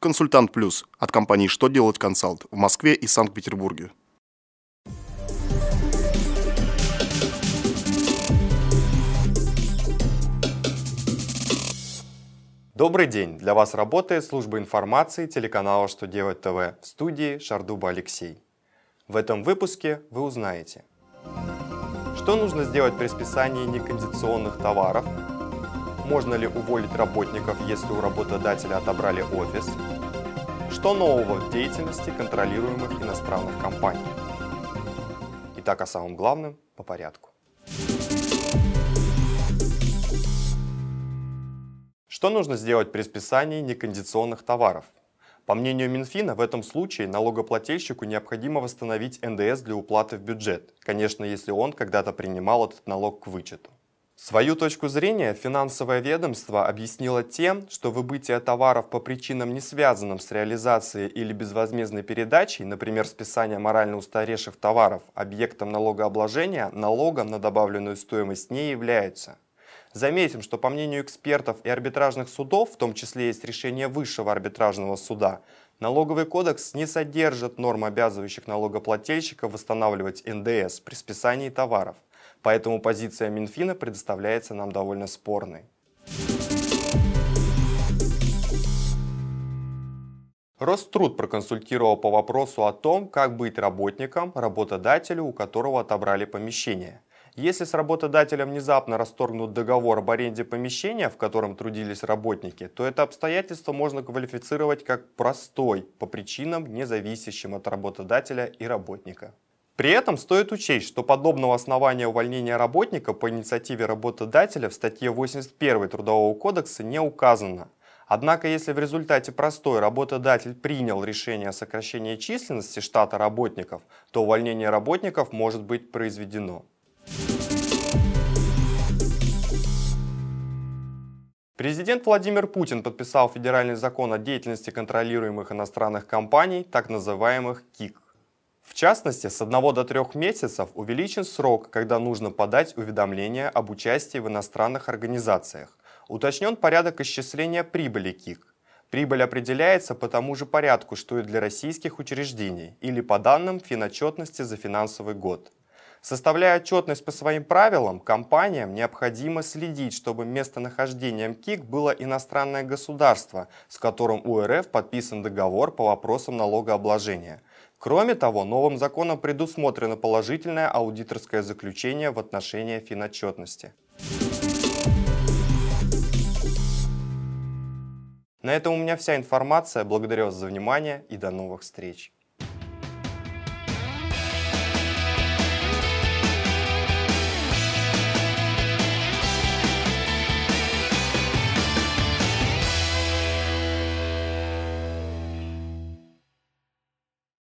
Консультант Плюс от компании «Что делать консалт» в Москве и Санкт-Петербурге. Добрый день! Для вас работает служба информации телеканала «Что делать ТВ» в студии Шардуба Алексей. В этом выпуске вы узнаете, что нужно сделать при списании некондиционных товаров, можно ли уволить работников, если у работодателя отобрали офис, что нового в деятельности контролируемых иностранных компаний. Итак, о самом главном по порядку. Что нужно сделать при списании некондиционных товаров? По мнению Минфина, в этом случае налогоплательщику необходимо восстановить НДС для уплаты в бюджет, конечно, если он когда-то принимал этот налог к вычету. Свою точку зрения финансовое ведомство объяснило тем, что выбытие товаров по причинам, не связанным с реализацией или безвозмездной передачей, например, списание морально устаревших товаров, объектом налогообложения, налогом на добавленную стоимость не являются. Заметим, что по мнению экспертов и арбитражных судов, в том числе есть решение высшего арбитражного суда, налоговый кодекс не содержит норм, обязывающих налогоплательщиков восстанавливать НДС при списании товаров. Поэтому позиция Минфина предоставляется нам довольно спорной. Роструд проконсультировал по вопросу о том, как быть работником, работодателю, у которого отобрали помещение. Если с работодателем внезапно расторгнут договор об аренде помещения, в котором трудились работники, то это обстоятельство можно квалифицировать как простой по причинам, не зависящим от работодателя и работника. При этом стоит учесть, что подобного основания увольнения работника по инициативе работодателя в статье 81 Трудового кодекса не указано. Однако, если в результате простой работодатель принял решение о сокращении численности штата работников, то увольнение работников может быть произведено. Президент Владимир Путин подписал федеральный закон о деятельности контролируемых иностранных компаний, так называемых КИК. В частности, с 1 до 3 месяцев увеличен срок, когда нужно подать уведомление об участии в иностранных организациях. Уточнен порядок исчисления прибыли КИК. Прибыль определяется по тому же порядку, что и для российских учреждений, или по данным финотчетности за финансовый год. Составляя отчетность по своим правилам, компаниям необходимо следить, чтобы местонахождением КИК было иностранное государство, с которым у РФ подписан договор по вопросам налогообложения – Кроме того, новым законом предусмотрено положительное аудиторское заключение в отношении финотчетности. На этом у меня вся информация. Благодарю вас за внимание и до новых встреч.